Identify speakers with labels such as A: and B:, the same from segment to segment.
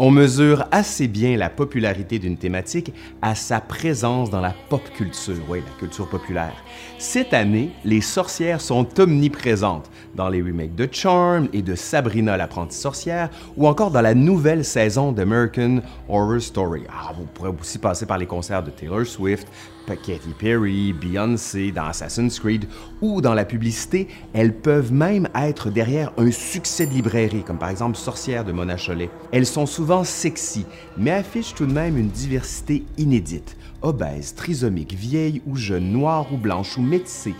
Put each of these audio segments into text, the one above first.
A: On mesure assez bien la popularité d'une thématique à sa présence dans la pop culture, oui, la culture populaire. Cette année, les sorcières sont omniprésentes dans les remakes de Charm et de Sabrina l'apprentie sorcière ou encore dans la nouvelle saison d'American Horror Story. Ah, vous pourrez aussi passer par les concerts de Taylor Swift, Katy Perry, Beyoncé dans Assassin's Creed ou dans la publicité, elles peuvent même être derrière un succès de librairie, comme par exemple Sorcière de Mona Chollet. Elles sont souvent sexy, mais affichent tout de même une diversité inédite. Obèses, trisomiques, vieilles ou jeunes, noires ou blanches ou métissées,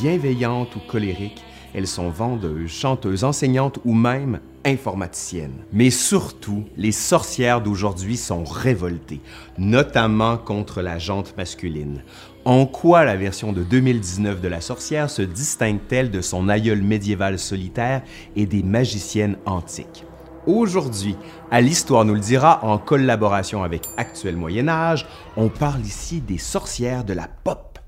A: bienveillantes ou colériques, elles sont vendeuses, chanteuses, enseignantes ou même informaticiennes. Mais surtout, les sorcières d'aujourd'hui sont révoltées, notamment contre la jante masculine. En quoi la version de 2019 de la sorcière se distingue-t-elle de son aïeul médiéval solitaire et des magiciennes antiques? Aujourd'hui, à l'Histoire nous le dira, en collaboration avec Actuel Moyen Âge, on parle ici des sorcières de la pop.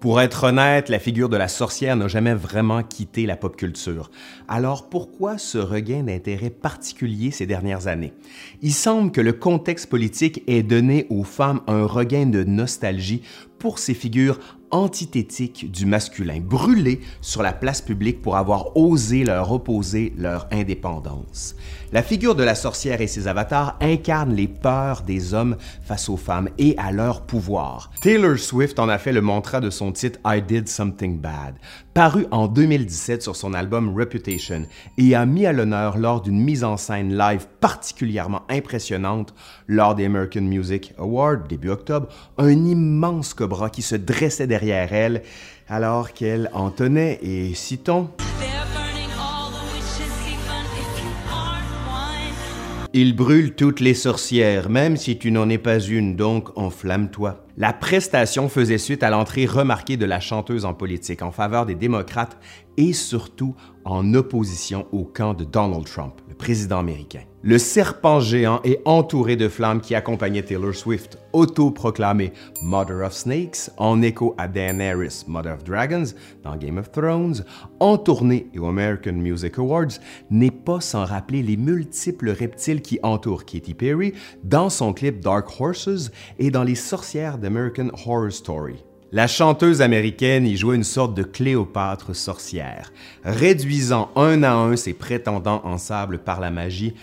A: Pour être honnête, la figure de la sorcière n'a jamais vraiment quitté la pop culture. Alors pourquoi ce regain d'intérêt particulier ces dernières années? Il semble que le contexte politique ait donné aux femmes un regain de nostalgie pour ces figures antithétiques du masculin, brûlées sur la place publique pour avoir osé leur opposer leur indépendance. La figure de la sorcière et ses avatars incarnent les peurs des hommes face aux femmes et à leur pouvoir. Taylor Swift en a fait le mantra de son titre I Did Something Bad, paru en 2017 sur son album Reputation et a mis à l'honneur lors d'une mise en scène live particulièrement impressionnante lors des American Music Awards début octobre, un immense cobra qui se dressait derrière elle alors qu'elle en tenait et citons Il brûle toutes les sorcières, même si tu n'en es pas une, donc enflamme-toi. La prestation faisait suite à l'entrée remarquée de la chanteuse en politique en faveur des démocrates et surtout en opposition au camp de Donald Trump, le président américain. Le serpent géant est entouré de flammes qui accompagnaient Taylor Swift, auto-proclamée Mother of Snakes, en écho à Daenerys, Mother of Dragons, dans Game of Thrones, en tournée et aux American Music Awards, n'est pas sans rappeler les multiples reptiles qui entourent Katy Perry dans son clip Dark Horses et dans Les sorcières d'American Horror Story. La chanteuse américaine y jouait une sorte de Cléopâtre sorcière, réduisant un à un ses prétendants en sable par la magie,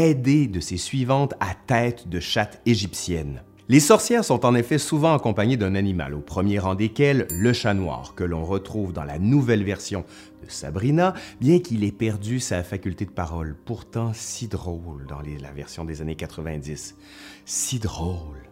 A: aidée de ses suivantes à tête de chatte égyptienne. Les sorcières sont en effet souvent accompagnées d'un animal, au premier rang desquels le chat noir, que l'on retrouve dans la nouvelle version de Sabrina, bien qu'il ait perdu sa faculté de parole, pourtant si drôle dans la version des années 90. Si drôle.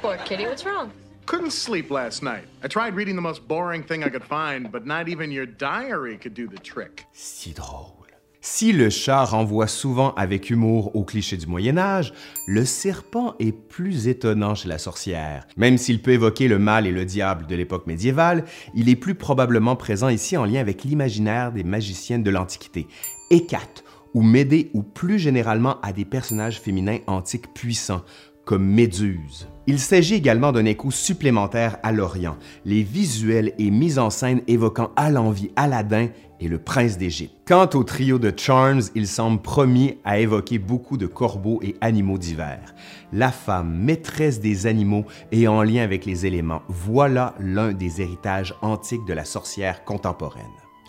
B: Poor kitty, what's wrong?
C: Couldn't sleep last night. I tried reading the most boring thing I could find, but not even your diary could do the trick.
A: Si drôle. Si le chat renvoie souvent avec humour aux clichés du Moyen Âge, le serpent est plus étonnant chez la sorcière. Même s'il peut évoquer le mal et le diable de l'époque médiévale, il est plus probablement présent ici en lien avec l'imaginaire des magiciennes de l'Antiquité. Hécate, ou Médée, ou plus généralement à des personnages féminins antiques puissants, comme Méduse. Il s'agit également d'un écho supplémentaire à l'Orient, les visuels et mises en scène évoquant à l'envie Aladdin et le prince d'Égypte. Quant au trio de Charms, il semble promis à évoquer beaucoup de corbeaux et animaux divers. La femme, maîtresse des animaux et en lien avec les éléments, voilà l'un des héritages antiques de la sorcière contemporaine.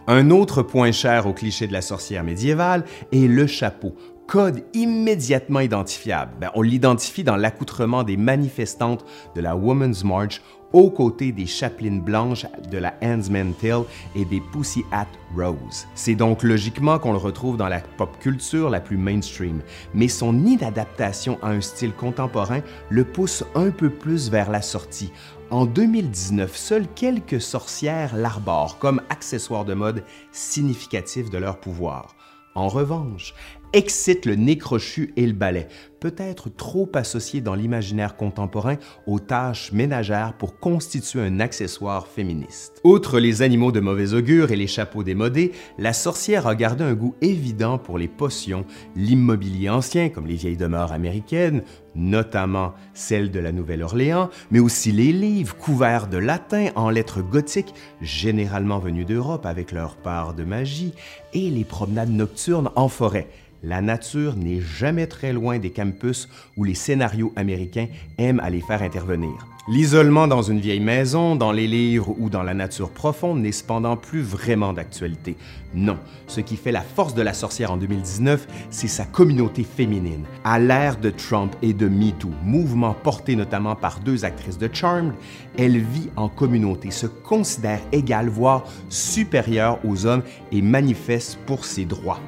A: Un autre point cher au cliché de la sorcière médiévale est le chapeau, code immédiatement identifiable. Ben, on l'identifie dans l'accoutrement des manifestantes de la Women's March aux côtés des chapelines blanches de la Handsman Tale et des Pussy Hat Rose. C'est donc logiquement qu'on le retrouve dans la pop culture la plus mainstream, mais son inadaptation à un style contemporain le pousse un peu plus vers la sortie. En 2019, seules quelques sorcières l'arborent comme accessoire de mode significatif de leur pouvoir. En revanche, excite le nez crochu et le balai, peut-être trop associé dans l'imaginaire contemporain aux tâches ménagères pour constituer un accessoire féministe. Outre les animaux de mauvais augure et les chapeaux démodés, la sorcière a gardé un goût évident pour les potions, l'immobilier ancien comme les vieilles demeures américaines, notamment celles de la Nouvelle-Orléans, mais aussi les livres couverts de latin en lettres gothiques, généralement venus d'Europe avec leur part de magie, et les promenades nocturnes en forêt. La nature n'est jamais très loin des campus où les scénarios américains aiment à les faire intervenir. L'isolement dans une vieille maison, dans les livres ou dans la nature profonde n'est cependant plus vraiment d'actualité. Non, ce qui fait la force de la sorcière en 2019, c'est sa communauté féminine. À l'ère de Trump et de MeToo, mouvement porté notamment par deux actrices de Charmed, elle vit en communauté, se considère égale, voire supérieure aux hommes et manifeste pour ses droits.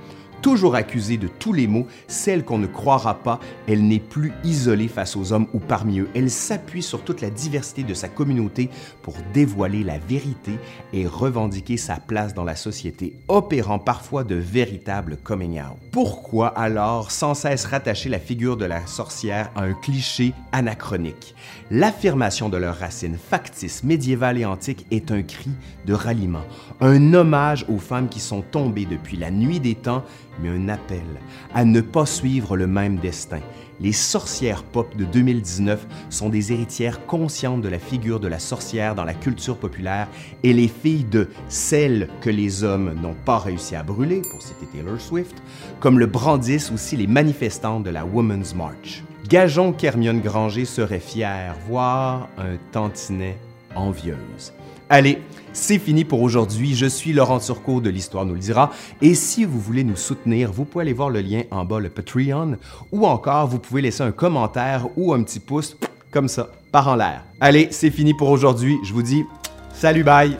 A: Toujours accusée de tous les maux, celle qu'on ne croira pas, elle n'est plus isolée face aux hommes ou parmi eux. Elle s'appuie sur toute la diversité de sa communauté pour dévoiler la vérité et revendiquer sa place dans la société, opérant parfois de véritables coming out. Pourquoi alors sans cesse rattacher la figure de la sorcière à un cliché anachronique? L'affirmation de leurs racines factices, médiévales et antiques est un cri de ralliement, un hommage aux femmes qui sont tombées depuis la nuit des temps mais un appel à ne pas suivre le même destin. Les sorcières pop de 2019 sont des héritières conscientes de la figure de la sorcière dans la culture populaire et les filles de celles que les hommes n'ont pas réussi à brûler, pour citer Taylor Swift, comme le brandissent aussi les manifestantes de la Women's March. Gageons qu'Hermione Granger serait fière, voire un tantinet envieuse. Allez, c'est fini pour aujourd'hui. Je suis Laurent Turcot de l'Histoire nous le dira. Et si vous voulez nous soutenir, vous pouvez aller voir le lien en bas, le Patreon, ou encore vous pouvez laisser un commentaire ou un petit pouce comme ça, par en l'air. Allez, c'est fini pour aujourd'hui. Je vous dis salut, bye!